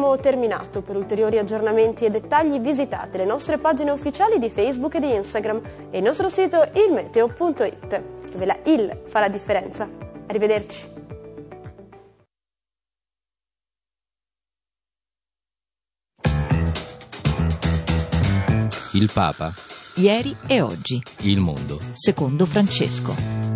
Abbiamo terminato. Per ulteriori aggiornamenti e dettagli visitate le nostre pagine ufficiali di Facebook e di Instagram e il nostro sito ilmeteo.it, dove la il fa la differenza. Arrivederci. Il Papa, Ieri e oggi, il mondo. secondo Francesco.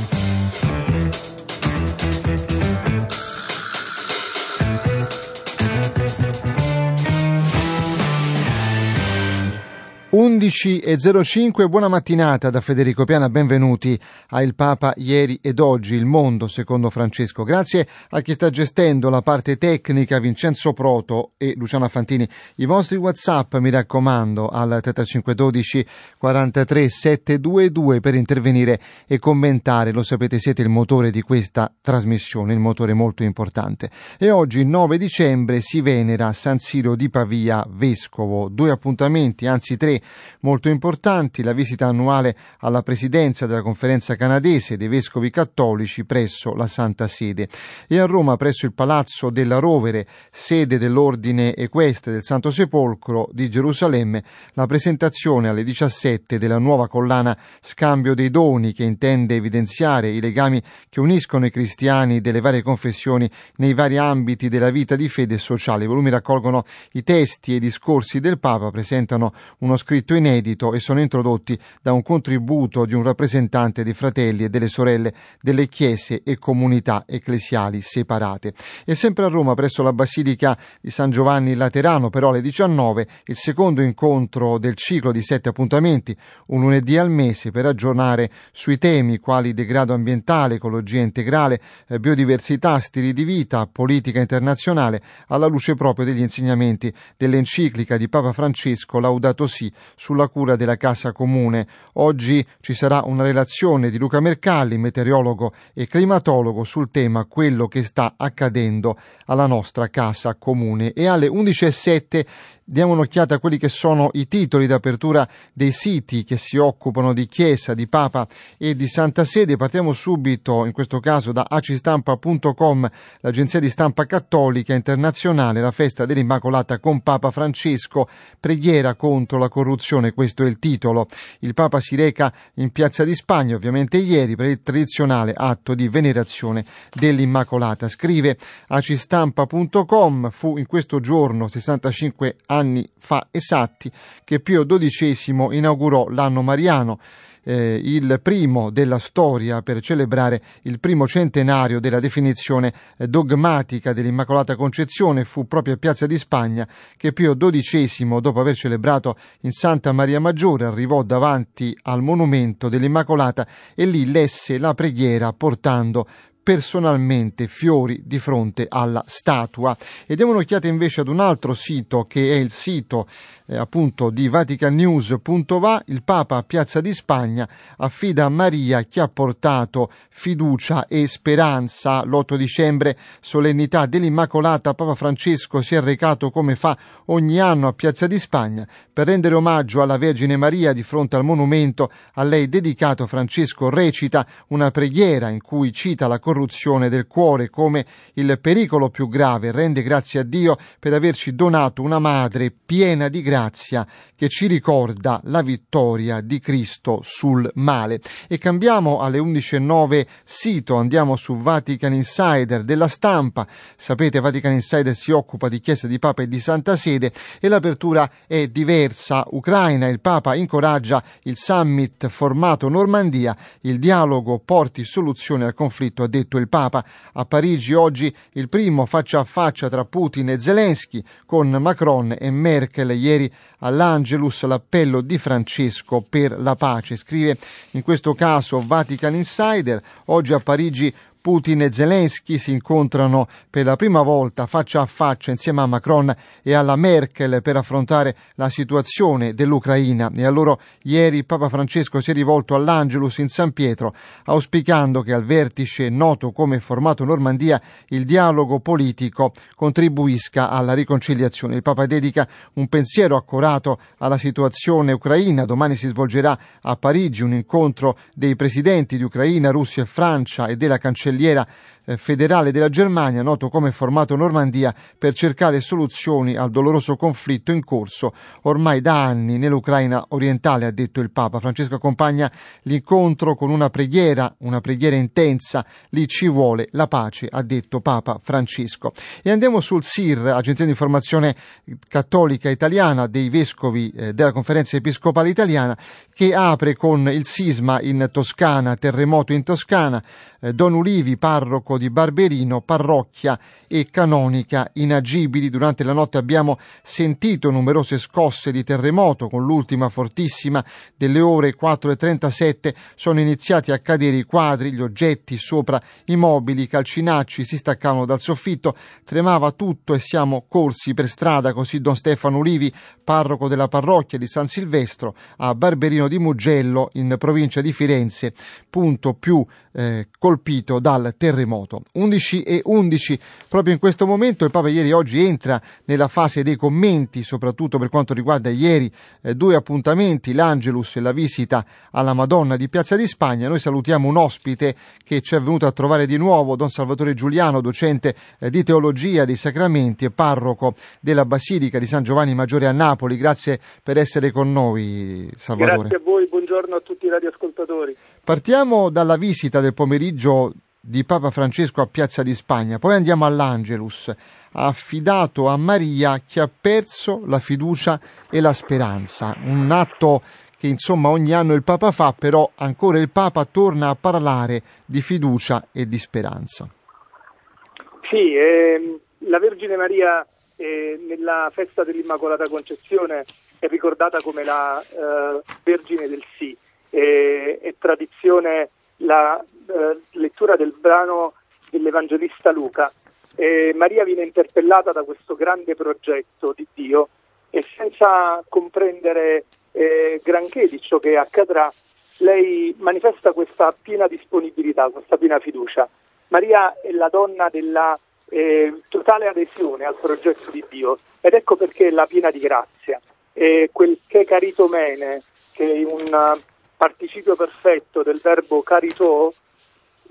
Undici e 05, buona mattinata da Federico Piana, benvenuti a Il Papa ieri ed oggi, il mondo secondo Francesco. Grazie a chi sta gestendo la parte tecnica, Vincenzo Proto e Luciana Fantini. I vostri Whatsapp, mi raccomando, al 3512 43 722 per intervenire e commentare. Lo sapete, siete il motore di questa trasmissione, il motore molto importante. E oggi, 9 dicembre, si venera San Siro di Pavia Vescovo. Due appuntamenti, anzi tre, molto importanti, la visita annuale alla presidenza della conferenza canadese dei vescovi cattolici presso la Santa Sede e a Roma presso il Palazzo della Rovere, sede dell'Ordine Equestre del Santo Sepolcro di Gerusalemme, la presentazione alle 17 della nuova collana Scambio dei Doni che intende evidenziare i legami che uniscono i cristiani delle varie confessioni nei vari ambiti della vita di fede sociale. I volumi raccolgono i testi e i discorsi del Papa, presentano uno scritto inedito e sono introdotti da un contributo di un rappresentante dei fratelli e delle sorelle delle chiese e comunità ecclesiali separate. E sempre a Roma, presso la Basilica di San Giovanni Laterano, però alle 19, il secondo incontro del ciclo di sette appuntamenti, un lunedì al mese, per aggiornare sui temi quali degrado ambientale, ecologia integrale, eh, biodiversità, stili di vita, politica internazionale, alla luce proprio degli insegnamenti dell'enciclica di Papa Francesco Laudato Si sulla cura della casa comune. Oggi ci sarà una relazione di Luca Mercalli, meteorologo e climatologo, sul tema quello che sta accadendo alla nostra casa comune. E alle 11.07 diamo un'occhiata a quelli che sono i titoli d'apertura dei siti che si occupano di Chiesa, di Papa e di Santa Sede. Partiamo subito, in questo caso, da acistampa.com, l'agenzia di stampa cattolica internazionale, la festa dell'Immacolata con Papa Francesco, preghiera contro la corruzione, questo è il titolo. Il Papa si reca in Piazza di Spagna, ovviamente ieri, per il tradizionale atto di venerazione dell'Immacolata. Scrive acistampa.com, fu in questo giorno, 65 anni fa esatti, che Pio XII inaugurò l'anno mariano eh, il primo della storia per celebrare il primo centenario della definizione eh, dogmatica dell'Immacolata Concezione. Fu proprio a Piazza di Spagna che Pio XII, dopo aver celebrato in Santa Maria Maggiore, arrivò davanti al monumento dell'Immacolata e lì lesse la preghiera portando personalmente fiori di fronte alla statua. E diamo un'occhiata invece ad un altro sito che è il sito eh, appunto di vaticanews.va, il Papa a Piazza di Spagna affida a Maria chi ha portato fiducia e speranza. L'8 dicembre, solennità dell'Immacolata, Papa Francesco si è recato come fa ogni anno a Piazza di Spagna per rendere omaggio alla Vergine Maria di fronte al monumento a lei dedicato. Francesco recita una preghiera in cui cita la corruzione del cuore come il pericolo più grave. Rende grazie a Dio per averci donato una madre piena di grazia che ci ricorda la vittoria di Cristo sul male. E cambiamo alle 11.09 sito, andiamo su Vatican Insider della stampa. Sapete, Vatican Insider si occupa di Chiesa di Papa e di Santa Sede e l'apertura è diversa. Ucraina, il Papa incoraggia il summit formato Normandia, il dialogo porti soluzione al conflitto, ha detto il Papa. A Parigi oggi il primo faccia a faccia tra Putin e Zelensky con Macron e Merkel ieri all'Angelus l'appello di Francesco per la pace. Scrive in questo caso Vatican Insider, oggi a Parigi Putin e Zelensky si incontrano per la prima volta faccia a faccia insieme a Macron e alla Merkel per affrontare la situazione dell'Ucraina e a ieri Papa Francesco si è rivolto all'Angelus in San Pietro auspicando che al vertice noto come formato Normandia il dialogo politico contribuisca alla riconciliazione. Il Papa dedica un pensiero accorato alla situazione ucraina. Domani si svolgerà a Parigi un incontro dei presidenti di Ucraina, Russia e Francia e della cancelliera eh, federale della Germania, noto come formato Normandia, per cercare soluzioni al doloroso conflitto in corso ormai da anni nell'Ucraina orientale, ha detto il Papa. Francesco accompagna l'incontro con una preghiera, una preghiera intensa, lì ci vuole la pace, ha detto Papa Francesco. E andiamo sul SIR, Agenzia di Informazione Cattolica Italiana dei Vescovi eh, della Conferenza Episcopale Italiana, che apre con il sisma in Toscana, terremoto in Toscana, eh, Don Ulivi, parroco di Barberino, parrocchia e canonica inagibili. Durante la notte abbiamo sentito numerose scosse di terremoto, con l'ultima fortissima delle ore 4.37 sono iniziati a cadere i quadri, gli oggetti sopra i mobili, i calcinacci si staccavano dal soffitto, tremava tutto e siamo corsi per strada, così Don Stefano Ulivi, parroco della parrocchia di San Silvestro, a Barberino di Mugello in provincia di Firenze, punto più eh, colpito dal terremoto. 11 e 11 proprio in questo momento il Papa ieri oggi entra nella fase dei commenti, soprattutto per quanto riguarda ieri eh, due appuntamenti, l'Angelus e la visita alla Madonna di Piazza di Spagna. Noi salutiamo un ospite che ci è venuto a trovare di nuovo, Don Salvatore Giuliano, docente eh, di teologia dei sacramenti e parroco della Basilica di San Giovanni Maggiore a Napoli. Grazie per essere con noi, Salvatore. Grazie a voi, buongiorno a tutti i radioascoltatori. Partiamo dalla visita del pomeriggio di Papa Francesco a Piazza di Spagna, poi andiamo all'Angelus, affidato a Maria che ha perso la fiducia e la speranza, un atto che insomma ogni anno il Papa fa, però ancora il Papa torna a parlare di fiducia e di speranza. Sì, ehm, la Vergine Maria eh, nella festa dell'Immacolata Concezione è ricordata come la eh, Vergine del Sì. Eh, è tradizione la lettura del brano dell'Evangelista Luca. Maria viene interpellata da questo grande progetto di Dio e senza comprendere eh, granché di ciò che accadrà, lei manifesta questa piena disponibilità, questa piena fiducia. Maria è la donna della eh, totale adesione al progetto di Dio ed ecco perché è la piena di grazia. E quel che caritomene, che è un participio perfetto del verbo carito,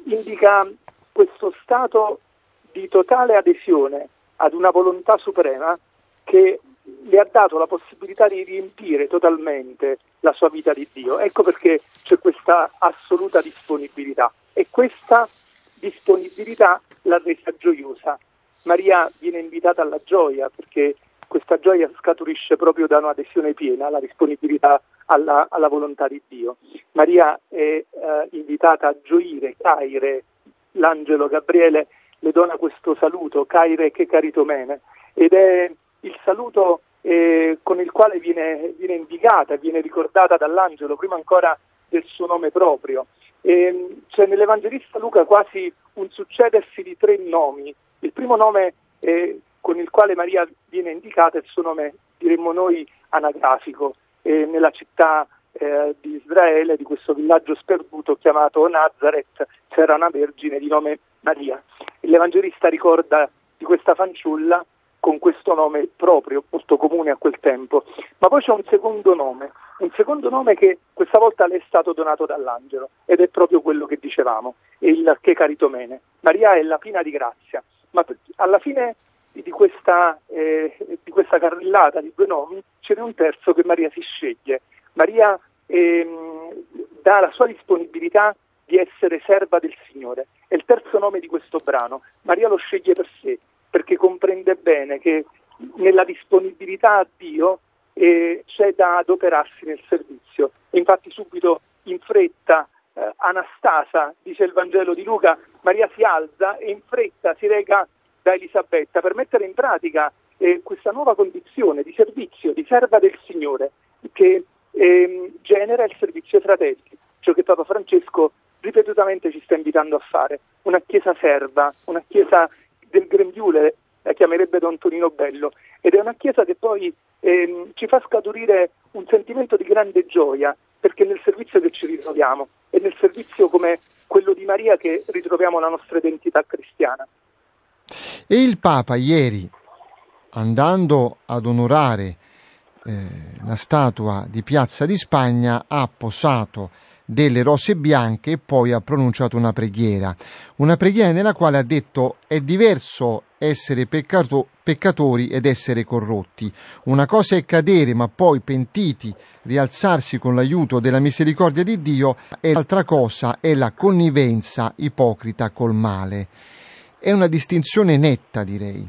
indica questo stato di totale adesione ad una volontà suprema che le ha dato la possibilità di riempire totalmente la sua vita di Dio. Ecco perché c'è questa assoluta disponibilità e questa disponibilità l'ha resa gioiosa. Maria viene invitata alla gioia perché questa gioia scaturisce proprio da un'adesione piena alla disponibilità alla, alla volontà di Dio. Maria è eh, invitata a gioire, caire, l'angelo Gabriele le dona questo saluto, caire che caritomene, ed è il saluto eh, con il quale viene, viene indicata, viene ricordata dall'angelo, prima ancora del suo nome proprio. E, c'è nell'Evangelista Luca quasi un succedersi di tre nomi. Il primo nome eh, con il quale Maria viene indicata è il suo nome, diremmo noi, anagrafico. Eh, nella città eh, di Israele, di questo villaggio sperduto chiamato Nazareth, c'era una vergine di nome Maria. L'Evangelista ricorda di questa fanciulla con questo nome proprio, molto comune a quel tempo. Ma poi c'è un secondo nome, un secondo nome che questa volta le è stato donato dall'angelo ed è proprio quello che dicevamo, il che caritomene. Maria è la piena di grazia, ma alla fine di questa, eh, di questa carrellata di due nomi ce n'è un terzo che Maria si sceglie. Maria ehm, dà la sua disponibilità di essere serva del Signore. È il terzo nome di questo brano. Maria lo sceglie per sé, perché comprende bene che nella disponibilità a Dio eh, c'è da adoperarsi nel servizio. E infatti subito in fretta eh, Anastasa, dice il Vangelo di Luca, Maria si alza e in fretta si reca da Elisabetta per mettere in pratica eh, questa nuova condizione di servizio, di serva del Signore, che ehm, genera il servizio ai fratelli, ciò che Papa Francesco ripetutamente ci sta invitando a fare, una chiesa serva, una chiesa del grembiule, la chiamerebbe Don Tonino Bello, ed è una chiesa che poi ehm, ci fa scaturire un sentimento di grande gioia, perché nel servizio che ci ritroviamo, è nel servizio come quello di Maria che ritroviamo la nostra identità cristiana. E il Papa ieri, andando ad onorare eh, la statua di Piazza di Spagna, ha posato delle rose bianche e poi ha pronunciato una preghiera. Una preghiera nella quale ha detto è diverso essere peccato, peccatori ed essere corrotti. Una cosa è cadere ma poi pentiti, rialzarsi con l'aiuto della misericordia di Dio e l'altra cosa è la connivenza ipocrita col male. È una distinzione netta, direi.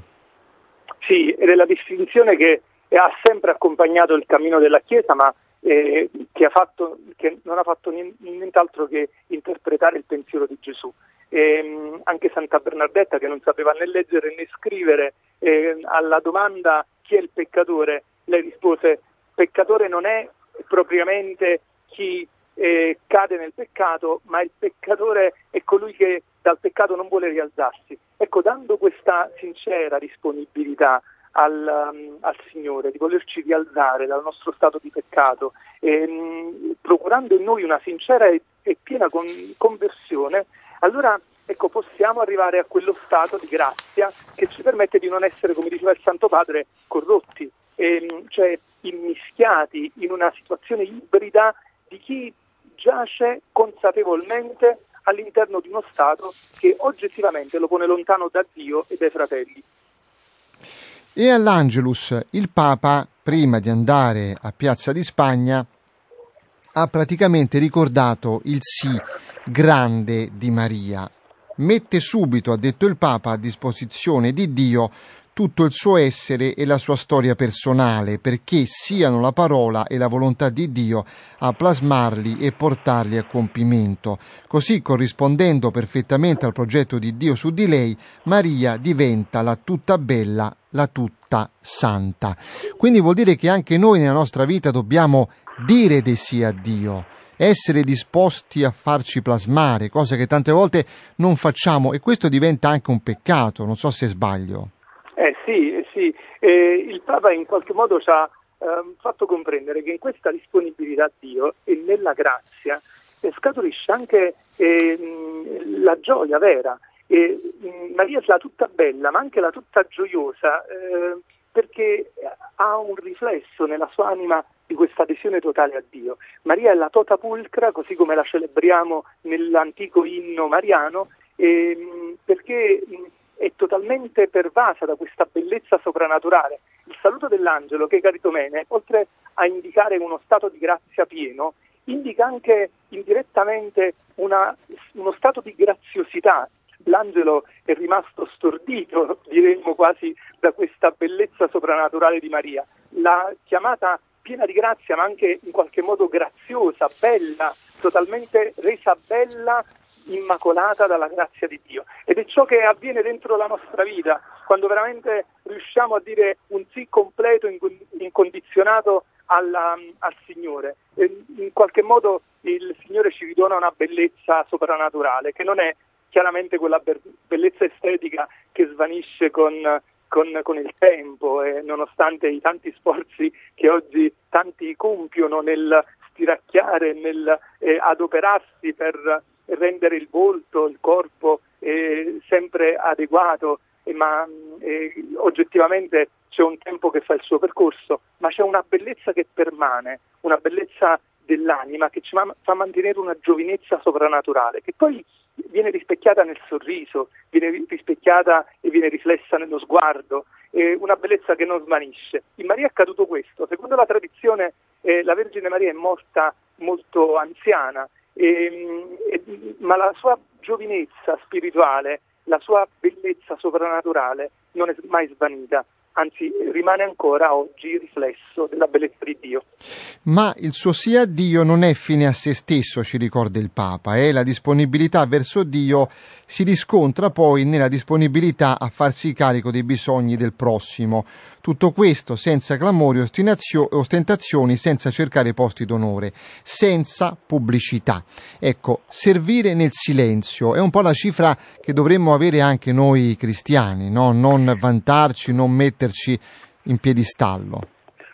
Sì, ed è la distinzione che ha sempre accompagnato il cammino della Chiesa, ma eh, che, fatto, che, non ha fatto nient'altro che interpretare il pensiero di Gesù. Eh, anche Santa Bernardetta, che non sapeva né leggere né scrivere, eh, alla domanda chi è il peccatore, lei rispose peccatore non è propriamente chi eh, cade nel peccato, ma il peccatore è colui che dal peccato non vuole rialzarsi. Ecco, dando questa sincera disponibilità al, um, al, Signore, di volerci rialzare dal nostro stato di peccato, e, um, procurando in noi una sincera e, e piena con, conversione, allora ecco, possiamo arrivare a quello stato di grazia che ci permette di non essere, come diceva il Santo Padre, corrotti, e, um, cioè immischiati in una situazione ibrida di chi giace consapevolmente all'interno di uno Stato che oggettivamente lo pone lontano da Dio e dai fratelli. E all'Angelus il Papa, prima di andare a Piazza di Spagna, ha praticamente ricordato il sì grande di Maria. Mette subito, ha detto il Papa, a disposizione di Dio tutto il suo essere e la sua storia personale, perché siano la parola e la volontà di Dio a plasmarli e portarli a compimento. Così, corrispondendo perfettamente al progetto di Dio su di lei, Maria diventa la tutta bella, la tutta santa. Quindi vuol dire che anche noi nella nostra vita dobbiamo dire dei sì a Dio essere disposti a farci plasmare, cosa che tante volte non facciamo e questo diventa anche un peccato, non so se sbaglio. Eh sì, eh sì. Eh, il Papa in qualche modo ci ha eh, fatto comprendere che in questa disponibilità a Dio e nella grazia eh, scaturisce anche ehm, la gioia vera. Mm, Maria è la tutta bella, ma anche la tutta gioiosa, eh, perché ha un riflesso nella sua anima di questa adesione totale a Dio. Maria è la tota pulcra, così come la celebriamo nell'antico inno mariano, ehm, perché mm, è totalmente pervasa da questa bellezza soprannaturale. Il saluto dell'angelo, che caritomene, oltre a indicare uno stato di grazia pieno, indica anche indirettamente una, uno stato di graziosità. L'angelo è rimasto stordito, diremmo quasi, da questa bellezza soprannaturale di Maria. La chiamata piena di grazia, ma anche in qualche modo graziosa, bella, totalmente resa bella immacolata dalla grazia di Dio. Ed è ciò che avviene dentro la nostra vita, quando veramente riusciamo a dire un sì completo, incondizionato alla, al Signore. E in qualche modo il Signore ci ridona una bellezza soprannaturale, che non è chiaramente quella bellezza estetica che svanisce con, con, con, il tempo e nonostante i tanti sforzi che oggi tanti compiono nel stiracchiare, nel eh, adoperarsi per rendere il volto, il corpo eh, sempre adeguato, eh, ma eh, oggettivamente c'è un tempo che fa il suo percorso, ma c'è una bellezza che permane, una bellezza dell'anima che ci fa mantenere una giovinezza soprannaturale, che poi viene rispecchiata nel sorriso, viene rispecchiata e viene riflessa nello sguardo, eh, una bellezza che non svanisce. In Maria è accaduto questo. Secondo la tradizione eh, la Vergine Maria è morta molto anziana e, e, ma la sua giovinezza spirituale, la sua bellezza soprannaturale non è mai svanita anzi rimane ancora oggi riflesso della bellezza di Dio. Ma il suo sì a Dio non è fine a se stesso, ci ricorda il Papa, e eh? la disponibilità verso Dio si riscontra poi nella disponibilità a farsi carico dei bisogni del prossimo. Tutto questo senza clamori e ostentazioni, senza cercare posti d'onore, senza pubblicità. Ecco, servire nel silenzio è un po' la cifra che dovremmo avere anche noi cristiani, no? non vantarci, non metterci in piedistallo.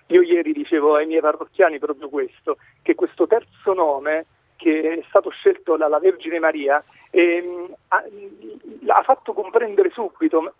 Io ieri dicevo ai miei parrocchiani proprio questo, che questo terzo nome che è stato scelto dalla Vergine Maria ehm, ha, ha fatto comprendere subito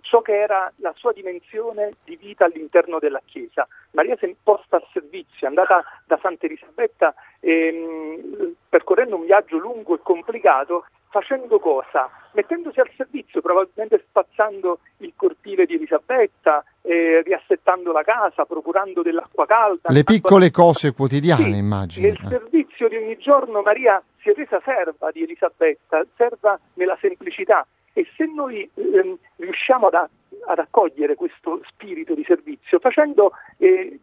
ciò che era la sua dimensione di vita all'interno della Chiesa. Maria si è posta al servizio, è andata da Santa Elisabetta ehm, percorrendo un viaggio lungo e complicato, facendo cosa? Mettendosi al servizio, probabilmente spazzando il cortile di Elisabetta, eh, riassettando la casa, procurando dell'acqua calda. Le piccole cose quotidiane, sì, immagino. Nel servizio di ogni giorno Maria si è resa serva di Elisabetta, serva nella semplicità e se noi ehm, riusciamo ad, ad, accogliere questo spirito di servizio facendo eh,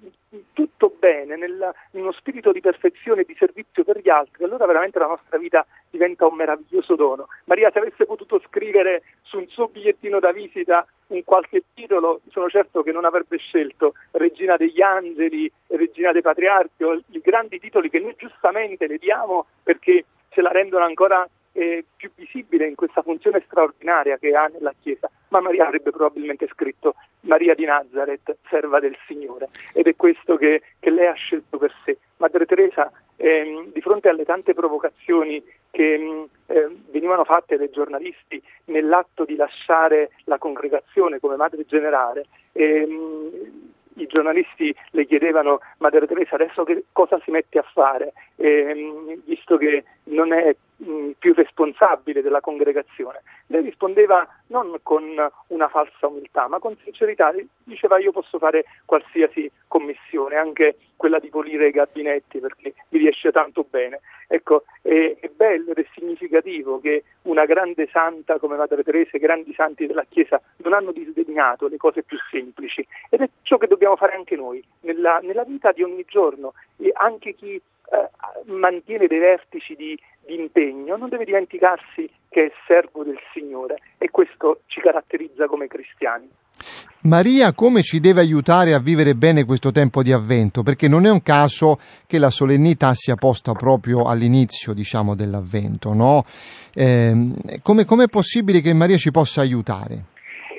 tutto bene, nel, in uno spirito di perfezione e di servizio per gli altri, allora veramente la nostra vita diventa un meraviglioso dono. Maria, se avesse potuto scrivere su un suo bigliettino da visita un qualche titolo, sono certo che non avrebbe scelto Regina degli Angeli, Regina dei Patriarchi o i grandi titoli che noi giustamente le diamo perché ce la rendono ancora eh, più visibile in questa funzione straordinaria che ha nella Chiesa, ma Maria avrebbe probabilmente scritto Maria di Nazareth, serva del Signore, ed è questo che, che lei ha scelto per sé. Madre Teresa, ehm, di fronte alle tante provocazioni che eh, venivano fatte dai giornalisti nell'atto di lasciare la congregazione come madre generale, ehm, i giornalisti le chiedevano Madre Teresa adesso che cosa si mette a fare, ehm, visto che non è mh, più responsabile della congregazione. Lei rispondeva non con una falsa umiltà, ma con sincerità, diceva io posso fare qualsiasi commissione, anche quella di pulire i gabinetti perché mi riesce tanto bene. Ecco, è, è bello ed è significativo che una grande santa come Madre Teresa e grandi santi della Chiesa non hanno disdegnato le cose più semplici ed è ciò che dobbiamo fare anche noi nella, nella vita di ogni giorno e anche chi eh, mantiene dei vertici di, di impegno non deve dimenticarsi che è servo del Signore e questo ci caratterizza come cristiani. Maria come ci deve aiutare a vivere bene questo tempo di avvento? Perché non è un caso che la solennità sia posta proprio all'inizio, diciamo, dell'avvento, no? Eh, come, è possibile che Maria ci possa aiutare?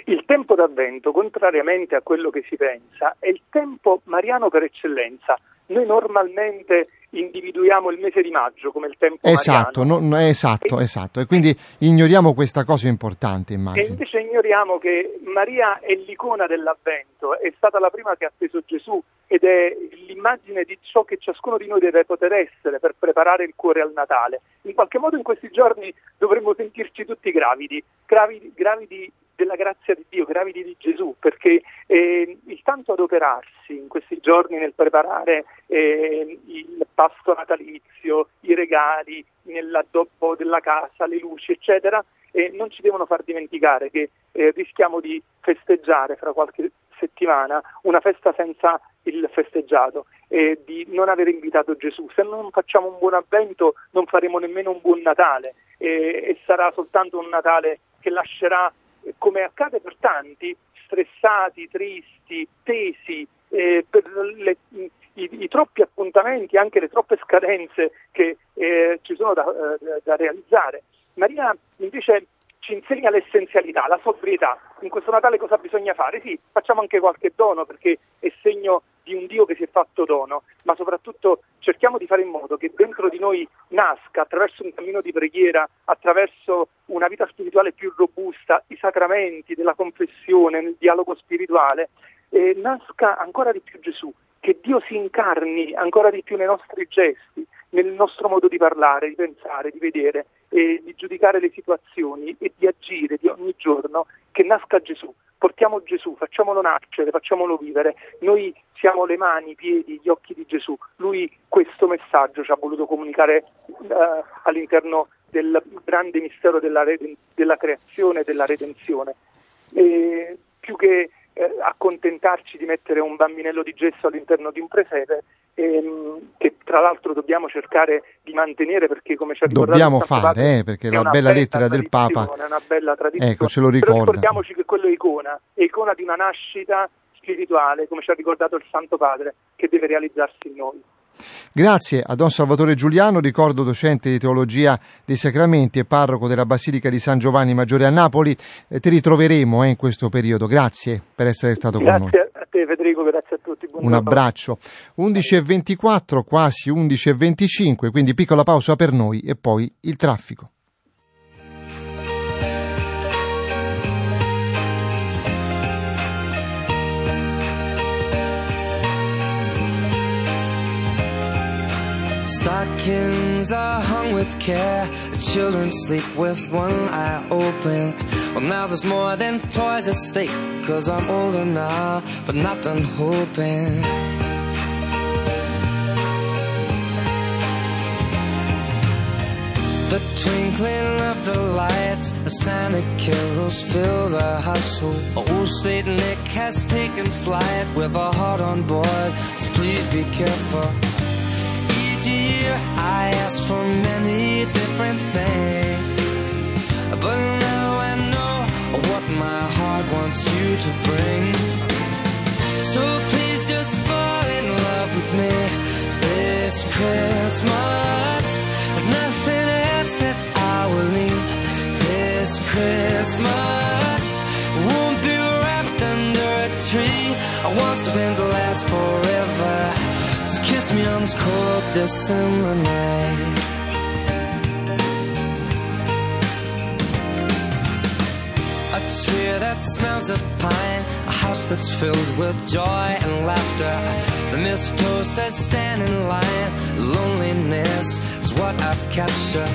Il tempo d'avvento, contrariamente a quello che si pensa, è il tempo mariano per eccellenza. Noi normalmente individuiamo il mese di maggio come il tempo esatto, non, esatto, e, esatto, e quindi ignoriamo questa cosa importante, immagino. E invece ignoriamo che Maria è l'icona dell'avvento, è stata la prima che ha atteso Gesù ed è l'immagine di ciò che ciascuno di noi deve poter essere per preparare il cuore al Natale. In qualche modo in questi giorni dovremmo sentirci tutti gravidi, gravidi, gravidi della grazia di Dio, gravidi di Gesù, perché eh, il tanto adoperarsi in questi giorni nel preparare eh, il pasto natalizio, i regali, nell'addobbo della casa, le luci, eccetera, eh, non ci devono far dimenticare che eh, rischiamo di festeggiare fra qualche settimana una festa senza il festeggiato e di non aver invitato Gesù. Se non facciamo un buon avvento non faremo nemmeno un buon Natale e, e sarà soltanto un Natale che lascerà come accade per tanti, stressati, tristi, tesi eh, per le, i, i, troppi appuntamenti, anche le troppe scadenze che eh, ci sono da, eh, da realizzare. Maria invece ci insegna l'essenzialità, la sobrietà. In questo Natale cosa bisogna fare? Sì, facciamo anche qualche dono perché è segno di un Dio che si è fatto dono, ma soprattutto cerchiamo di fare in modo che dentro di noi nasca attraverso un cammino di preghiera, attraverso una vita spirituale più robusta, i sacramenti della confessione, il dialogo spirituale, eh, nasca ancora di più Gesù, che Dio si incarni ancora di più nei nostri gesti, nel nostro modo di parlare, di pensare, di vedere e di giudicare le situazioni e di agire di ogni giorno, che nasca Gesù. Portiamo Gesù, facciamolo nascere, facciamolo vivere. Noi siamo le mani, i piedi, gli occhi di Gesù. Lui questo messaggio ci ha voluto comunicare uh, all'interno del grande mistero della, della creazione e della redenzione. E più che eh, accontentarci di mettere un bambinello di gesso all'interno di un presepe, ehm, che tra l'altro dobbiamo cercare di mantenere perché come ci ha ricordato dobbiamo fare eh, perché la bella lettera del Papa è una bella tradizione ecco, ce lo ricorda. Però ricordiamoci che quello è icona è icona di una nascita spirituale come ci ha ricordato il Santo Padre che deve realizzarsi in noi Grazie a Don Salvatore Giuliano, ricordo docente di teologia dei sacramenti e parroco della Basilica di San Giovanni Maggiore a Napoli. Eh, ti ritroveremo eh, in questo periodo. Grazie per essere stato grazie con noi. Grazie a te Federico, grazie a tutti. Buon Un abbraccio. 11.24, quasi 11.25, quindi piccola pausa per noi e poi il traffico. Stockings are hung with care. The children sleep with one eye open. Well, now there's more than toys at stake. Cause I'm older now, but not done hoping. The twinkling of the lights, the Santa carols fill the household. Old Saint Nick has taken flight with a heart on board, so please be careful. Each year I ask for many different things, but now I know what my heart wants you to bring. So please just fall in love with me this Christmas. There's nothing else that I will need this Christmas. Won't be wrapped under a tree. I want something to last forever. This cold December night. A tree that smells of pine, a house that's filled with joy and laughter. The mistletoe says stand in line, loneliness is what I've captured.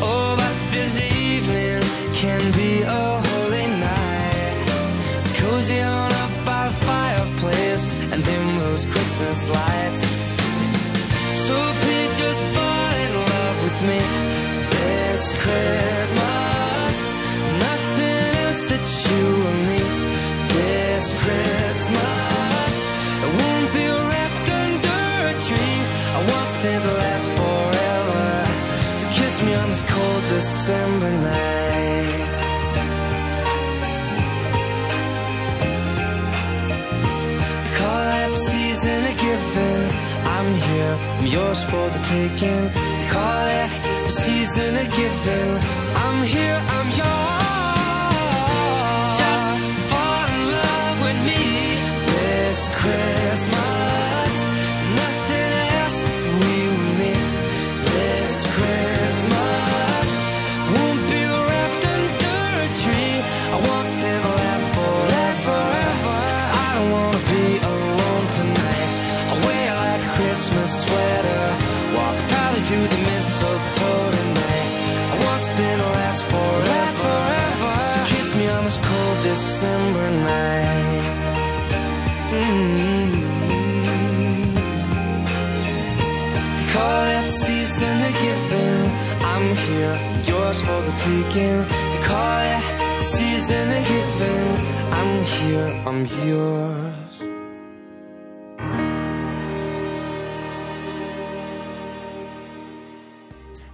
Oh, but this evening can be a holy night. It's cozy on up by fireplace and dim those Christmas lights. Fall in love with me this Christmas. Nothing else you will need this Christmas. Won't be wrapped under a tree. I forever. So kiss me on this cold December night. I'm here, I'm yours for the taking. They call it the season of giving. I'm here, I'm yours. December night. Mm-hmm. Call that season a given. I'm here, yours for the taking. Call it season a given. I'm here, I'm yours.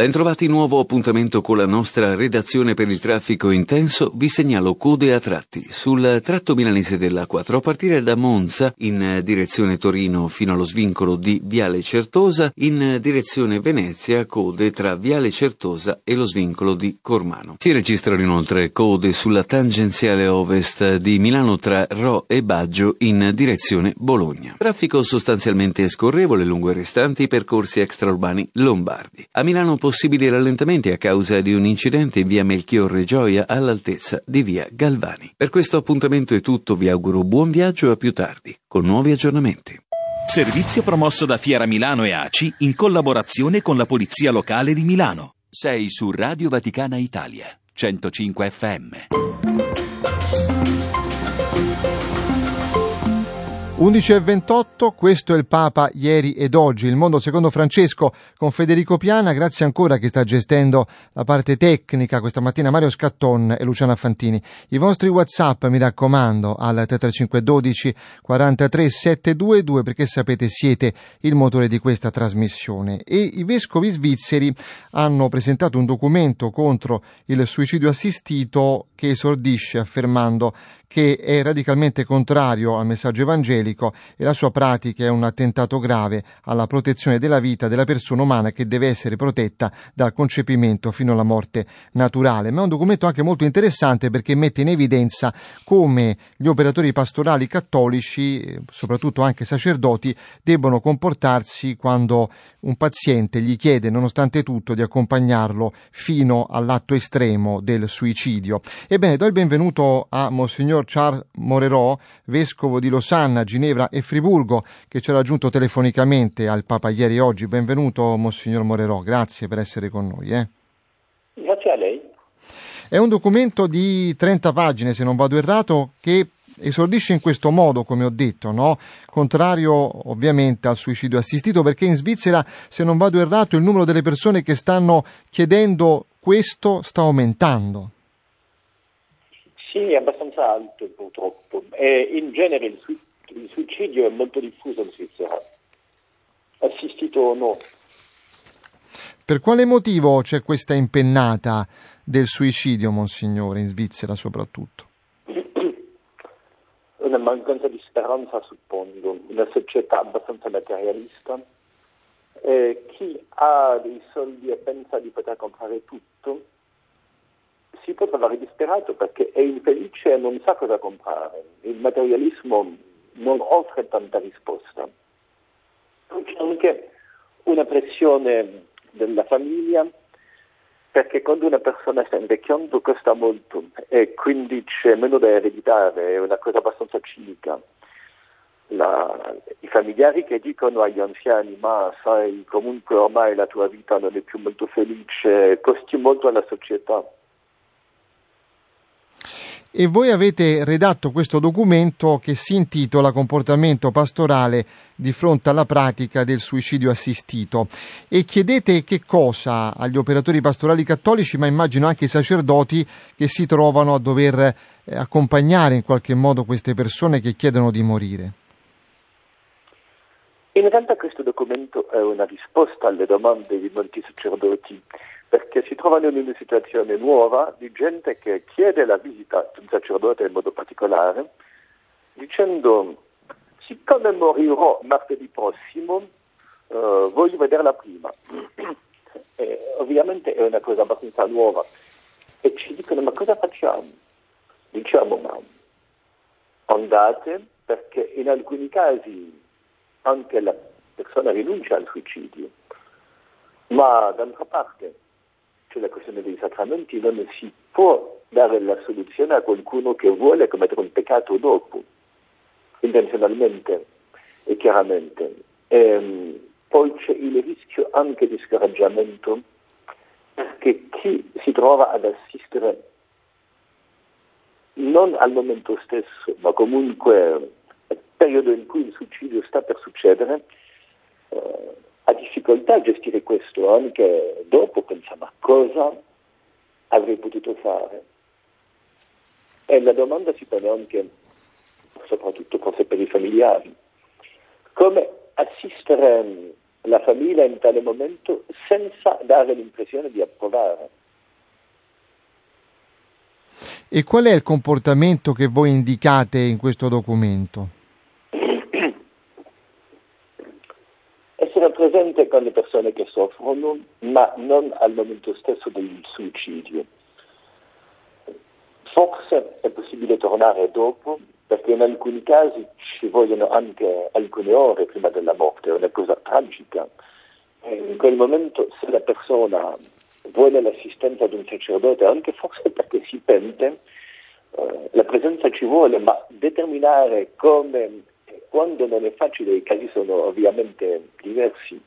Bentrovati nuovo appuntamento con la nostra redazione per il traffico intenso. Vi segnalo code a tratti sul tratto milanese della 4 a partire da Monza in direzione Torino fino allo svincolo di Viale Certosa, in direzione Venezia code tra Viale Certosa e lo svincolo di Cormano. Si registrano inoltre code sulla tangenziale ovest di Milano tra Ro e Baggio in direzione Bologna. Traffico sostanzialmente scorrevole lungo i restanti percorsi extraurbani lombardi. A Milano possibili rallentamenti a causa di un incidente in via Melchiorre Gioia all'altezza di via Galvani. Per questo appuntamento è tutto, vi auguro buon viaggio e a più tardi, con nuovi aggiornamenti. Servizio promosso da Fiera Milano e ACI in collaborazione con la Polizia Locale di Milano. Sei su Radio Vaticana Italia, 105 FM. 11.28, questo è il Papa ieri ed oggi, il mondo secondo Francesco con Federico Piana, grazie ancora a chi sta gestendo la parte tecnica. Questa mattina Mario Scatton e Luciana Fantini. I vostri Whatsapp mi raccomando al 33512 43 722 perché sapete siete il motore di questa trasmissione. E i vescovi svizzeri hanno presentato un documento contro il suicidio assistito che esordisce affermando che è radicalmente contrario al messaggio evangelico e la sua pratica è un attentato grave alla protezione della vita della persona umana che deve essere protetta dal concepimento fino alla morte naturale. Ma è un documento anche molto interessante perché mette in evidenza come gli operatori pastorali cattolici, soprattutto anche sacerdoti, debbono comportarsi quando un paziente gli chiede, nonostante tutto, di accompagnarlo fino all'atto estremo del suicidio. Ebbene, do il benvenuto a Monsignor Charles Morerò, vescovo di Losanna, Ginevra e Friburgo, che ci ha raggiunto telefonicamente al Papa ieri e oggi. Benvenuto, Monsignor Morerò, grazie per essere con noi. Eh. Grazie a lei. È un documento di 30 pagine, se non vado errato, che esordisce in questo modo, come ho detto, no? contrario ovviamente al suicidio assistito, perché in Svizzera, se non vado errato, il numero delle persone che stanno chiedendo questo sta aumentando. Sì, è abbastanza alto purtroppo. E in genere il, il suicidio è molto diffuso in Svizzera, assistito o no. Per quale motivo c'è questa impennata del suicidio, Monsignore, in Svizzera soprattutto? Una mancanza di speranza, suppongo, una società abbastanza materialista. Eh, chi ha dei soldi e pensa di poter comprare tutto, si può trovare disperato perché è infelice e non sa cosa comprare. Il materialismo non offre tanta risposta. C'è anche una pressione della famiglia perché quando una persona sta invecchiando costa molto e quindi c'è meno da ereditare, è una cosa abbastanza cinica. La, I familiari che dicono agli anziani ma sai comunque ormai la tua vita non è più molto felice, costi molto alla società e voi avete redatto questo documento che si intitola Comportamento pastorale di fronte alla pratica del suicidio assistito e chiedete che cosa agli operatori pastorali cattolici, ma immagino anche ai sacerdoti che si trovano a dover eh, accompagnare in qualche modo queste persone che chiedono di morire. In realtà questo documento è una risposta alle domande di molti sacerdoti perché si trovano in una situazione nuova di gente che chiede la visita di un sacerdote in modo particolare, dicendo siccome morirò martedì prossimo, eh, voglio vederla prima. e, ovviamente è una cosa abbastanza nuova. E ci dicono ma cosa facciamo? Diciamo ma andate perché in alcuni casi anche la persona rinuncia al suicidio, ma d'altra parte cioè la questione dei sacramenti, non si può dare la soluzione a qualcuno che vuole commettere un peccato dopo, intenzionalmente e chiaramente. E, ehm, poi c'è il rischio anche di scoraggiamento perché chi si trova ad assistere non al momento stesso, ma comunque al periodo in cui il suicidio sta per succedere, eh, difficoltà a gestire questo, anche dopo pensa ma cosa avrei potuto fare? E la domanda si pone anche, soprattutto forse per i familiari, come assistere la famiglia in tale momento senza dare l'impressione di approvare. E qual è il comportamento che voi indicate in questo documento? Presente con le persone che soffrono, ma non al momento stesso del suicidio. Forse è possibile tornare dopo, perché in alcuni casi ci vogliono anche alcune ore prima della morte, è una cosa tragica. E in quel momento, se la persona vuole l'assistenza di un sacerdote, anche forse perché si pente, eh, la presenza ci vuole, ma determinare come quando non è facile i casi sono ovviamente diversi.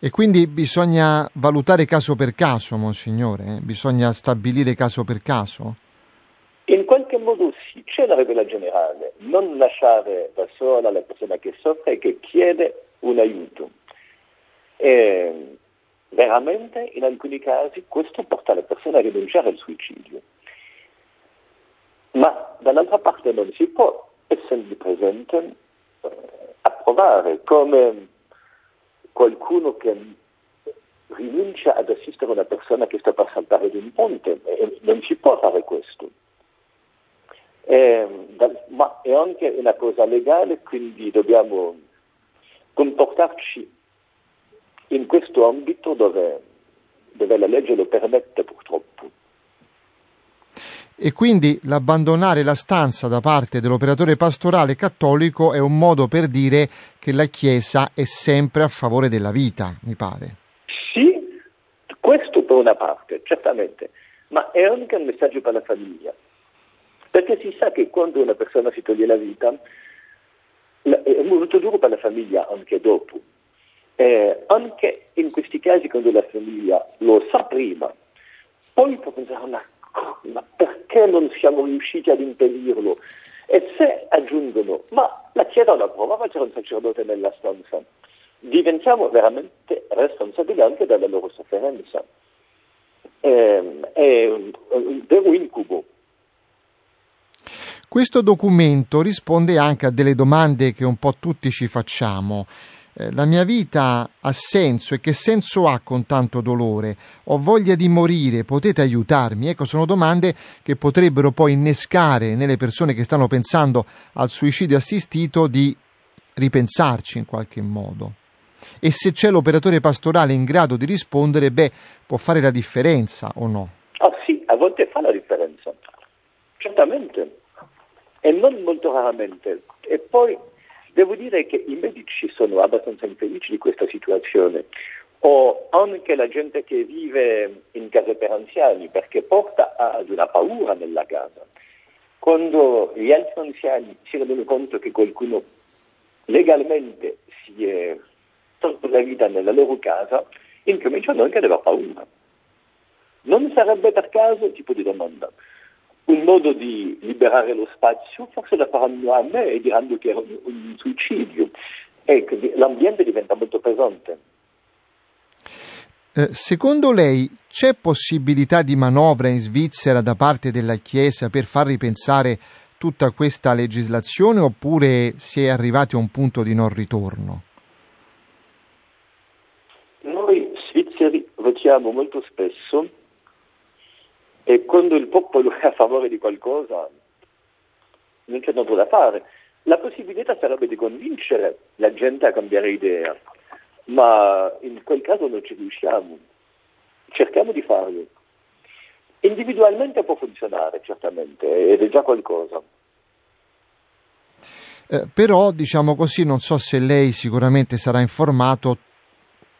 E quindi bisogna valutare caso per caso, Monsignore? Eh? Bisogna stabilire caso per caso? In qualche modo sì, c'è la regola generale, non lasciare da sola la persona che soffre e che chiede un aiuto. E veramente in alcuni casi questo porta la persona a rinunciare al suicidio. Ma dall'altra parte non si può, essendo presente, eh, approvare come qualcuno che rinuncia ad assistere una persona che sta per saltare di un ponte e non si può fare questo. eh, ma è anche una cosa legale, quindi dobbiamo comportarci in questo ambito dove, dove la legge lo permette purtroppo. E quindi l'abbandonare la stanza da parte dell'operatore pastorale cattolico è un modo per dire che la Chiesa è sempre a favore della vita, mi pare. Sì, questo per una parte, certamente, ma è anche un messaggio per la famiglia. Perché si sa che quando una persona si toglie la vita, è molto duro per la famiglia anche dopo. Eh, anche in questi casi, quando la famiglia lo sa prima, poi può pensare, ma ma perché non siamo riusciti ad impedirlo? E se aggiungono, ma la Chiesa la prova, c'era un sacerdote nella stanza, diventiamo veramente responsabili anche della loro sofferenza. Ehm, è un vero incubo. Questo documento risponde anche a delle domande che un po' tutti ci facciamo. Eh, la mia vita ha senso e che senso ha con tanto dolore? Ho voglia di morire, potete aiutarmi? Ecco, sono domande che potrebbero poi innescare nelle persone che stanno pensando al suicidio assistito di ripensarci in qualche modo. E se c'è l'operatore pastorale in grado di rispondere, beh, può fare la differenza o no? Ah sì, a volte fa la differenza, certamente, e non molto raramente. E poi Devo dire che i medici sono abbastanza infelici di questa situazione, o anche la gente che vive in case per anziani, perché porta ad una paura nella casa. Quando gli altri anziani si rendono conto che qualcuno legalmente si è tolto la vita nella loro casa, incominciano anche ad avere paura. Non sarebbe per caso, tipo di domanda, un modo di liberare lo spazio, forse la faranno a me e diranno che era un, un suicidio. Ecco, l'ambiente diventa molto pesante. Eh, secondo lei c'è possibilità di manovra in Svizzera da parte della Chiesa per far ripensare tutta questa legislazione oppure si è arrivati a un punto di non ritorno? Noi svizzeri votiamo molto spesso e quando il popolo è a favore di qualcosa non c'è nulla da fare. La possibilità sarebbe di convincere la gente a cambiare idea, ma in quel caso non ci riusciamo. Cerchiamo di farlo. Individualmente può funzionare, certamente, ed è già qualcosa. Eh, però, diciamo così, non so se lei sicuramente sarà informato,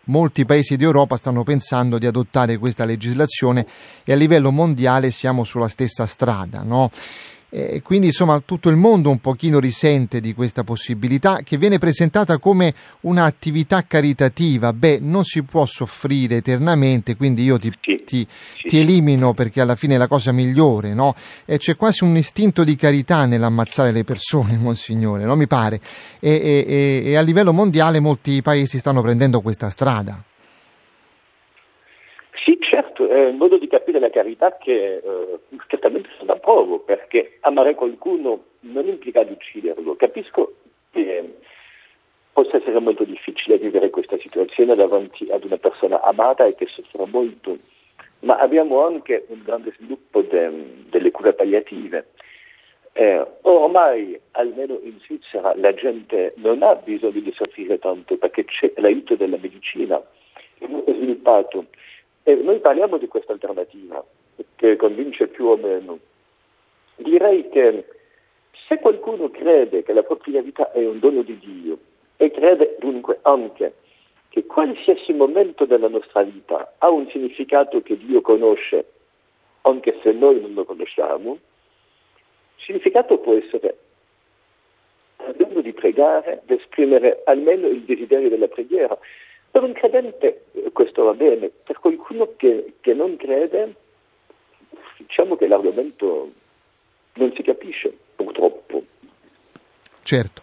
molti paesi d'Europa stanno pensando di adottare questa legislazione e a livello mondiale siamo sulla stessa strada, no? E quindi insomma tutto il mondo un pochino risente di questa possibilità che viene presentata come un'attività caritativa. Beh, non si può soffrire eternamente, quindi io ti, sì, ti, sì. ti elimino perché alla fine è la cosa migliore, no? E c'è quasi un istinto di carità nell'ammazzare le persone, monsignore, non mi pare. E, e, e a livello mondiale molti paesi stanno prendendo questa strada. Certo, è un modo di capire la carità che eh, certamente sono approvo, perché amare qualcuno non implica di ucciderlo. Capisco che possa essere molto difficile vivere questa situazione davanti ad una persona amata e che soffre molto, ma abbiamo anche un grande sviluppo de, delle cure palliative. Eh, ormai, almeno in Svizzera, la gente non ha bisogno di soffrire tanto perché c'è l'aiuto della medicina, molto sviluppato e noi parliamo di questa alternativa che convince più o meno. Direi che se qualcuno crede che la propria vita è un dono di Dio e crede dunque anche che qualsiasi momento della nostra vita ha un significato che Dio conosce, anche se noi non lo conosciamo, il significato può essere il dono di pregare, di esprimere almeno il desiderio della preghiera, per un credente eh, questo va bene, per qualcuno che, che non crede, diciamo che l'argomento non si capisce, purtroppo. Certo.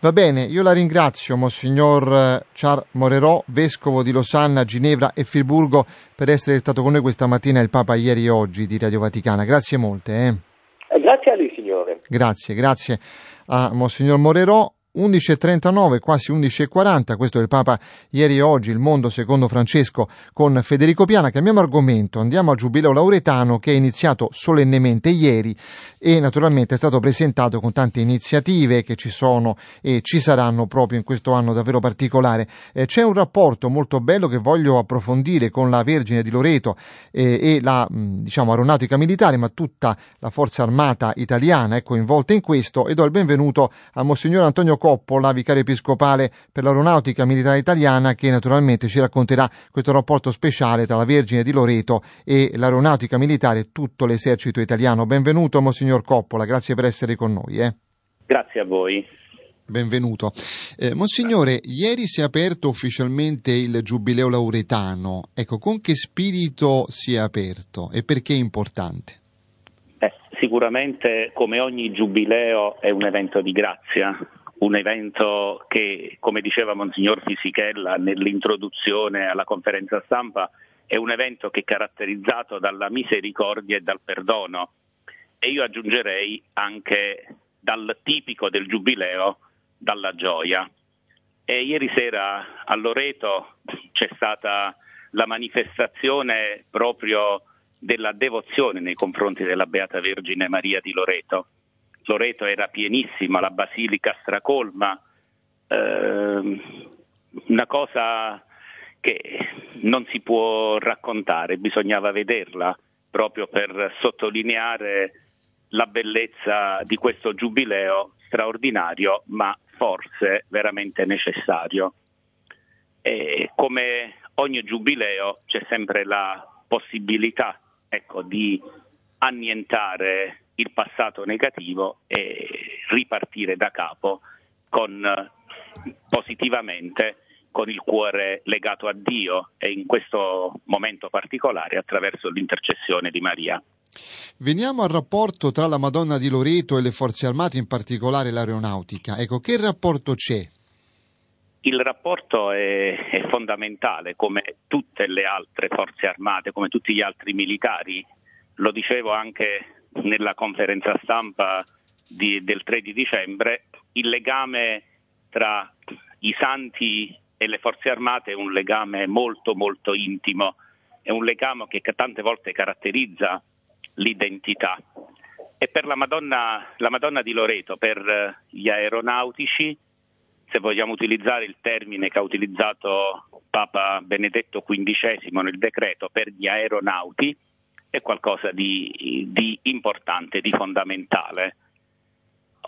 Va bene, io la ringrazio, Monsignor eh, Char Morerò, vescovo di Losanna, Ginevra e Friburgo, per essere stato con noi questa mattina il Papa ieri e oggi di Radio Vaticana. Grazie molte. Eh. eh grazie a lei, signore. Grazie, grazie a Monsignor Morerò. 11.39, quasi 11.40, questo è il Papa ieri e oggi, il mondo secondo Francesco con Federico Piana. Cambiamo argomento, andiamo al Giubileo Lauretano che è iniziato solennemente ieri e naturalmente è stato presentato con tante iniziative che ci sono e ci saranno proprio in questo anno davvero particolare. Eh, c'è un rapporto molto bello che voglio approfondire con la Vergine di Loreto eh, e la diciamo aeronautica militare, ma tutta la forza armata italiana è coinvolta in questo e do il benvenuto a Monsignor Antonio Coppola, vicario episcopale per l'aeronautica militare italiana, che naturalmente ci racconterà questo rapporto speciale tra la Vergine di Loreto e l'aeronautica militare e tutto l'esercito italiano. Benvenuto, Monsignor Coppola, grazie per essere con noi. Eh. Grazie a voi. Benvenuto. Eh, Monsignore, ieri si è aperto ufficialmente il Giubileo Lauretano. Ecco, con che spirito si è aperto e perché è importante? Eh, sicuramente, come ogni Giubileo, è un evento di grazia, un evento che, come diceva Monsignor Fisichella nell'introduzione alla conferenza stampa, è un evento che è caratterizzato dalla misericordia e dal perdono. E io aggiungerei anche dal tipico del Giubileo, dalla gioia. E ieri sera a Loreto c'è stata la manifestazione proprio della devozione nei confronti della Beata Vergine Maria di Loreto Loreto era pienissima, la basilica stracolma, eh, una cosa che non si può raccontare, bisognava vederla proprio per sottolineare la bellezza di questo giubileo straordinario, ma forse veramente necessario. E come ogni giubileo c'è sempre la possibilità ecco, di annientare il passato negativo e ripartire da capo con, positivamente con il cuore legato a Dio e in questo momento particolare attraverso l'intercessione di Maria. Veniamo al rapporto tra la Madonna di Loreto e le forze armate, in particolare l'aeronautica. Ecco, che rapporto c'è? Il rapporto è, è, fondamentale, come tutte le altre forze armate, come tutti gli altri militari. Lo dicevo anche nella conferenza stampa di, del 3 di dicembre, il legame tra i santi e le forze armate è un legame molto molto intimo, è un legame che tante volte caratterizza l'identità. E per la Madonna, la Madonna di Loreto, per gli aeronautici, se vogliamo utilizzare il termine che ha utilizzato Papa Benedetto XV nel decreto, per gli aeronauti, è qualcosa di, di importante, di fondamentale.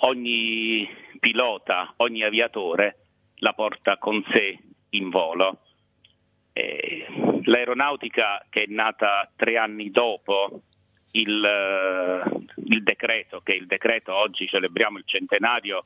Ogni pilota, ogni aviatore la porta con sé in volo. Eh, l'aeronautica che è nata tre anni dopo il, il, decreto, che il decreto oggi celebriamo il centenario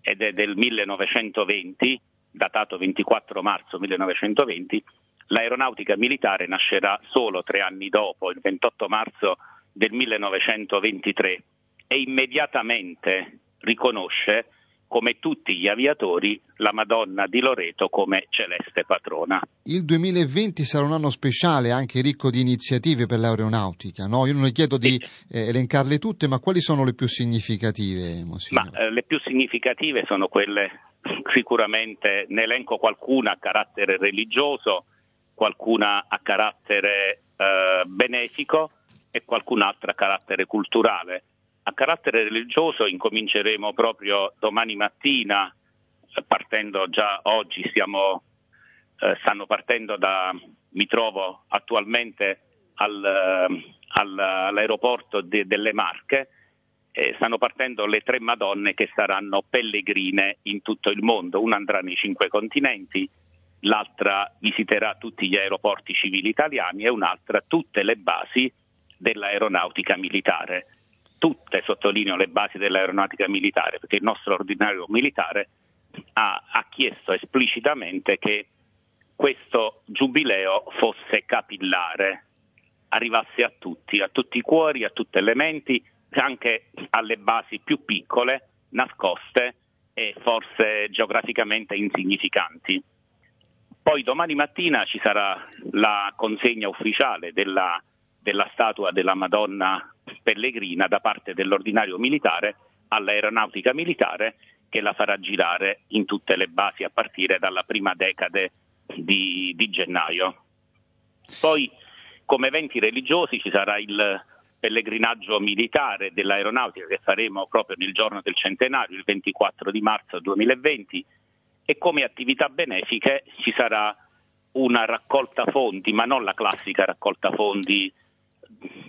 ed è del 1920, datato 24 marzo 1920, L'aeronautica militare nascerà solo tre anni dopo, il 28 marzo del 1923, e immediatamente riconosce, come tutti gli aviatori, la Madonna di Loreto come celeste patrona. Il 2020 sarà un anno speciale, anche ricco di iniziative per l'aeronautica. No? Io non le chiedo di eh, elencarle tutte, ma quali sono le più significative? Ma, eh, le più significative sono quelle, sicuramente ne elenco qualcuna a carattere religioso, qualcuna a carattere eh, benefico e qualcun'altra a carattere culturale. A carattere religioso incominceremo proprio domani mattina, eh, partendo già oggi, stiamo, eh, stanno partendo da, mi trovo attualmente al, eh, al, all'aeroporto de, delle Marche, eh, stanno partendo le tre Madonne che saranno pellegrine in tutto il mondo, una andrà nei cinque continenti, l'altra visiterà tutti gli aeroporti civili italiani e un'altra tutte le basi dell'aeronautica militare. Tutte, sottolineo, le basi dell'aeronautica militare, perché il nostro ordinario militare ha, ha chiesto esplicitamente che questo giubileo fosse capillare, arrivasse a tutti, a tutti i cuori, a tutte le menti, anche alle basi più piccole, nascoste e forse geograficamente insignificanti. Poi domani mattina ci sarà la consegna ufficiale della, della statua della Madonna Pellegrina da parte dell'ordinario militare all'aeronautica militare che la farà girare in tutte le basi a partire dalla prima decade di, di gennaio. Poi come eventi religiosi ci sarà il pellegrinaggio militare dell'aeronautica che faremo proprio nel giorno del centenario, il 24 di marzo 2020, e come attività benefiche ci sarà una raccolta fondi, ma non la classica raccolta fondi.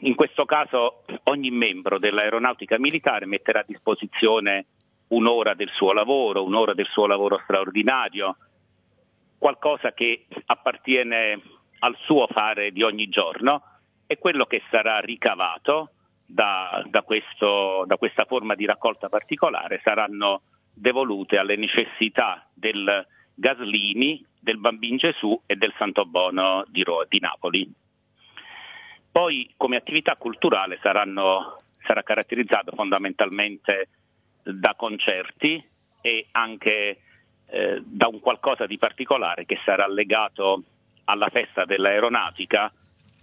In questo caso ogni membro dell'aeronautica militare metterà a disposizione un'ora del suo lavoro, un'ora del suo lavoro straordinario, qualcosa che appartiene al suo fare di ogni giorno e quello che sarà ricavato da, da, questo, da questa forma di raccolta particolare saranno devolute alle necessità del Gaslini, del Bambin Gesù e del Santo Bono di, Ro- di Napoli. Poi come attività culturale saranno, sarà caratterizzato fondamentalmente da concerti e anche eh, da un qualcosa di particolare che sarà legato alla festa dell'aeronautica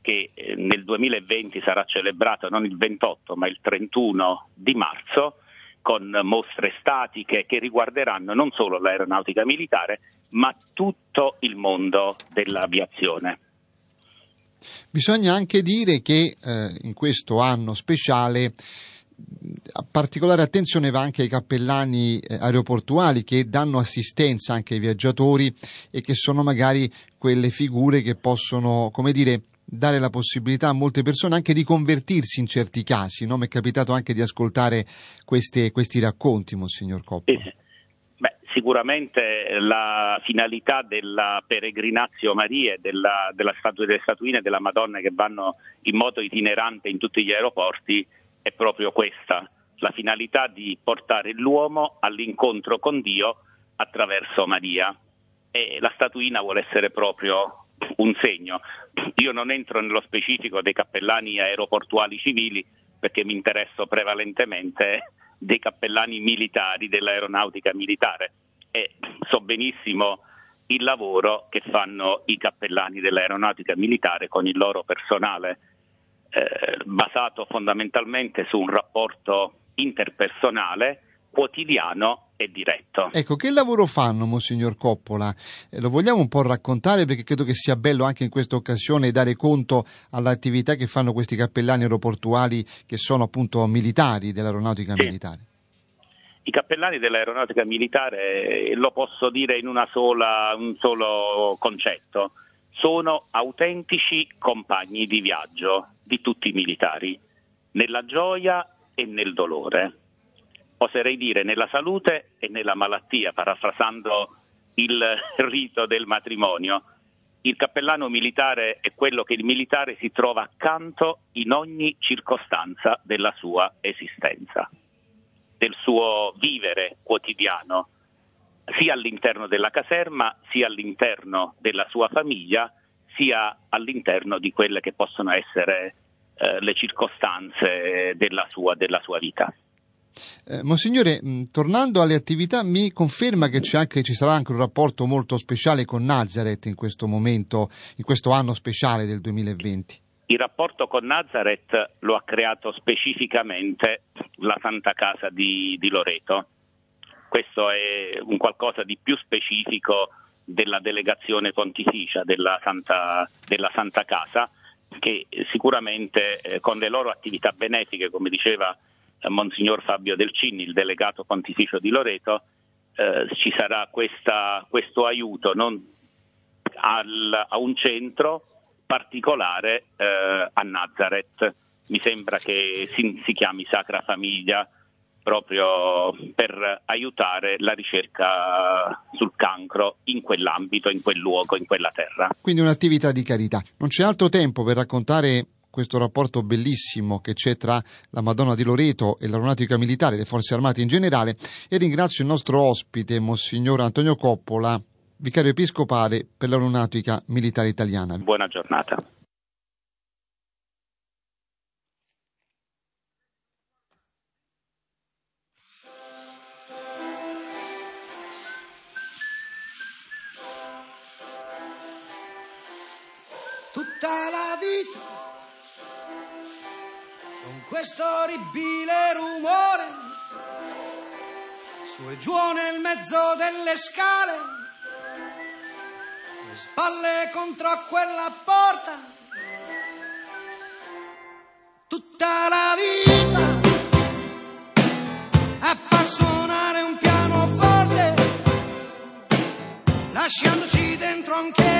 che eh, nel 2020 sarà celebrata non il 28 ma il 31 di marzo con mostre statiche che riguarderanno non solo l'aeronautica militare ma tutto il mondo dell'aviazione. Bisogna anche dire che eh, in questo anno speciale particolare attenzione va anche ai cappellani eh, aeroportuali che danno assistenza anche ai viaggiatori e che sono magari quelle figure che possono, come dire, dare la possibilità a molte persone anche di convertirsi in certi casi. No? Mi è capitato anche di ascoltare queste, questi racconti, Monsignor Coppola. Eh, beh, sicuramente la finalità della Peregrinazio Maria, della, della statu- delle statuine della Madonna che vanno in modo itinerante in tutti gli aeroporti è proprio questa, la finalità di portare l'uomo all'incontro con Dio attraverso Maria. E la statuina vuole essere proprio un segno. Io non entro nello specifico dei cappellani aeroportuali civili perché mi interesso prevalentemente dei cappellani militari, dell'aeronautica militare e so benissimo il lavoro che fanno i cappellani dell'aeronautica militare con il loro personale eh, basato fondamentalmente su un rapporto interpersonale quotidiano e diretto. Ecco, che lavoro fanno, Monsignor Coppola? Eh, lo vogliamo un po' raccontare perché credo che sia bello anche in questa occasione dare conto all'attività che fanno questi cappellani aeroportuali che sono appunto militari dell'aeronautica sì. militare. I cappellani dell'aeronautica militare, lo posso dire in sola, un solo concetto, sono autentici compagni di viaggio di tutti i militari, nella gioia e nel dolore. Oserei dire nella salute e nella malattia, parafrasando il rito del matrimonio. Il cappellano militare è quello che il militare si trova accanto in ogni circostanza della sua esistenza, del suo vivere quotidiano sia all'interno della caserma, sia all'interno della sua famiglia, sia all'interno di quelle che possono essere eh, le circostanze della sua, della sua vita. Eh, Monsignore, mh, tornando alle attività, mi conferma che anche, ci sarà anche un rapporto molto speciale con Nazareth in questo momento, in questo anno speciale del 2020. Il rapporto con Nazareth lo ha creato specificamente la Santa Casa di, di Loreto questo è un qualcosa di più specifico della delegazione pontificia della Santa, della Santa Casa che sicuramente eh, con le loro attività benefiche, come diceva Monsignor Fabio Delcini, il delegato pontificio di Loreto, eh, ci sarà questa, questo aiuto al, a un centro particolare eh, a Nazareth. Mi sembra che si, si chiami Sacra Famiglia, proprio per aiutare la ricerca sul cancro in quell'ambito, in quel luogo, in quella terra. Quindi un'attività di carità. Non c'è altro tempo per raccontare questo rapporto bellissimo che c'è tra la Madonna di Loreto e l'aeronautica militare, le forze armate in generale e ringrazio il nostro ospite, Monsignor Antonio Coppola, vicario episcopale per l'aeronautica militare italiana. Buona giornata. Questo orribile rumore. Su e giù nel mezzo delle scale, le spalle contro quella porta, tutta la vita a far suonare un pianoforte, lasciandoci dentro anche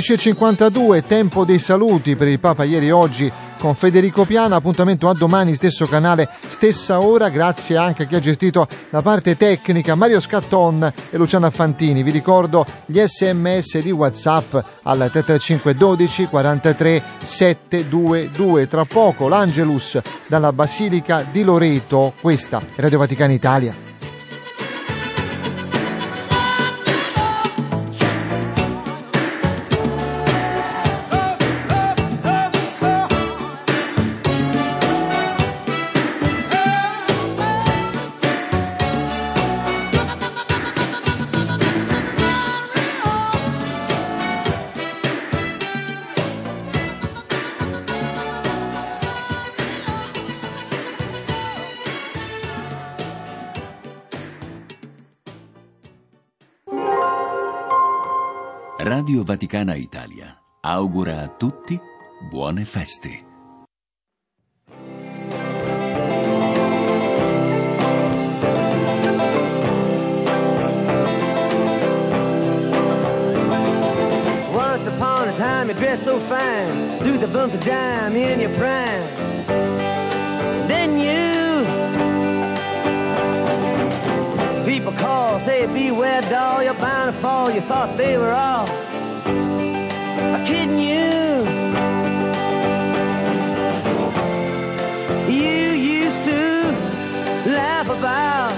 11.52, tempo dei saluti per il Papa ieri e oggi con Federico Piana, appuntamento a domani, stesso canale, stessa ora, grazie anche a chi ha gestito la parte tecnica, Mario Scatton e Luciana Fantini. Vi ricordo gli sms di Whatsapp al 335 12 43 722. Tra poco l'Angelus dalla Basilica di Loreto, questa è Radio Vaticana Italia. Anglicana Italia augura a tutti buone feste. Once upon a time you dressed so fine, through the bumps of dime in your prime. Then you people call, say beware doll, you're bound to fall. You thought they were all. Kidding you. You used to laugh about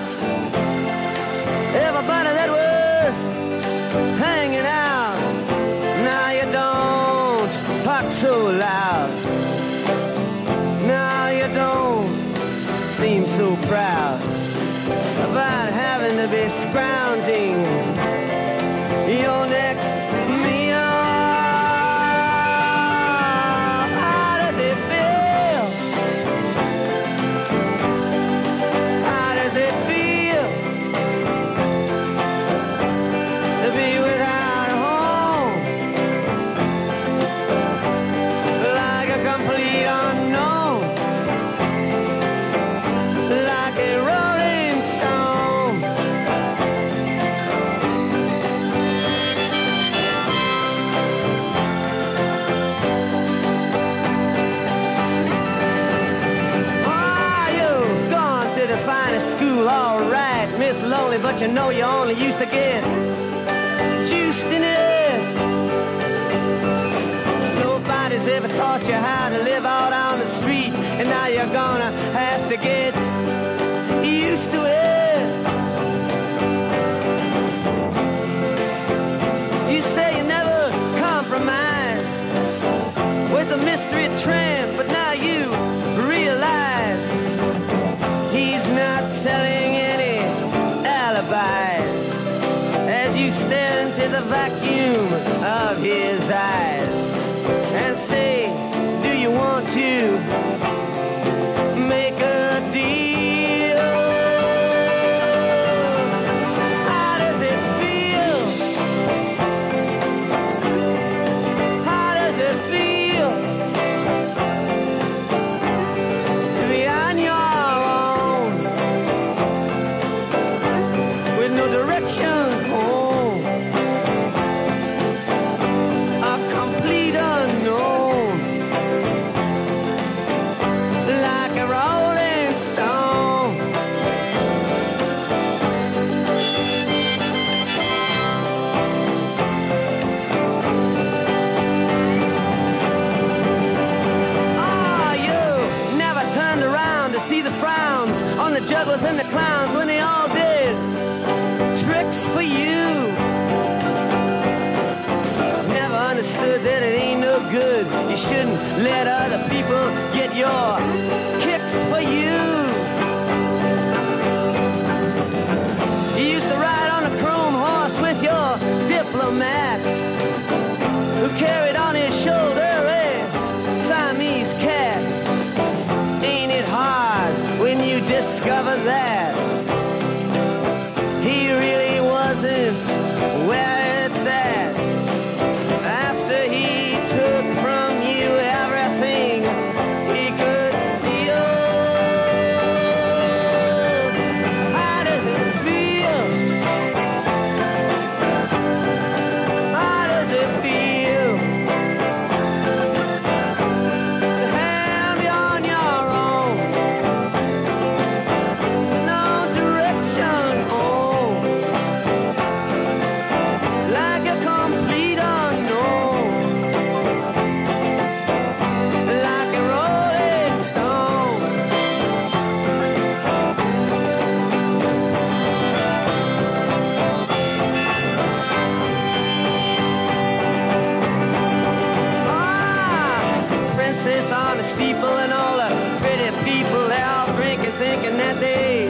sense, honest steeple and all the pretty people they all drinking, thinking that they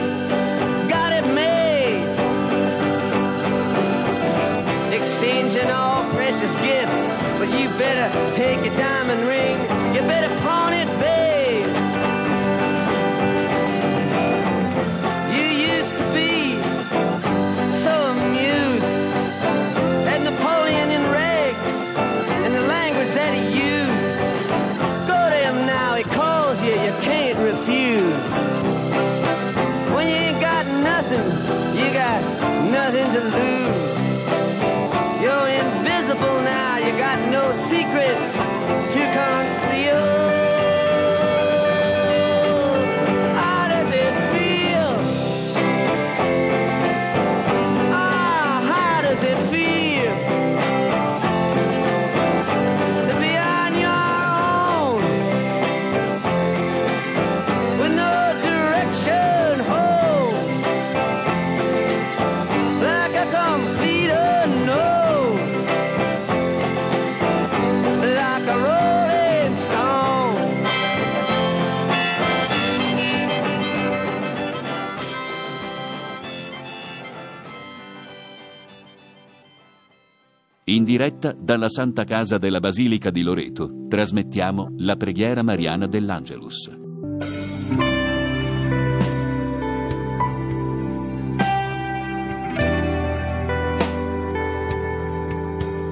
got it made. Exchanging all precious gifts, but you better take a diamond ring. You better In diretta dalla Santa Casa della Basilica di Loreto trasmettiamo la preghiera mariana dell'Angelus.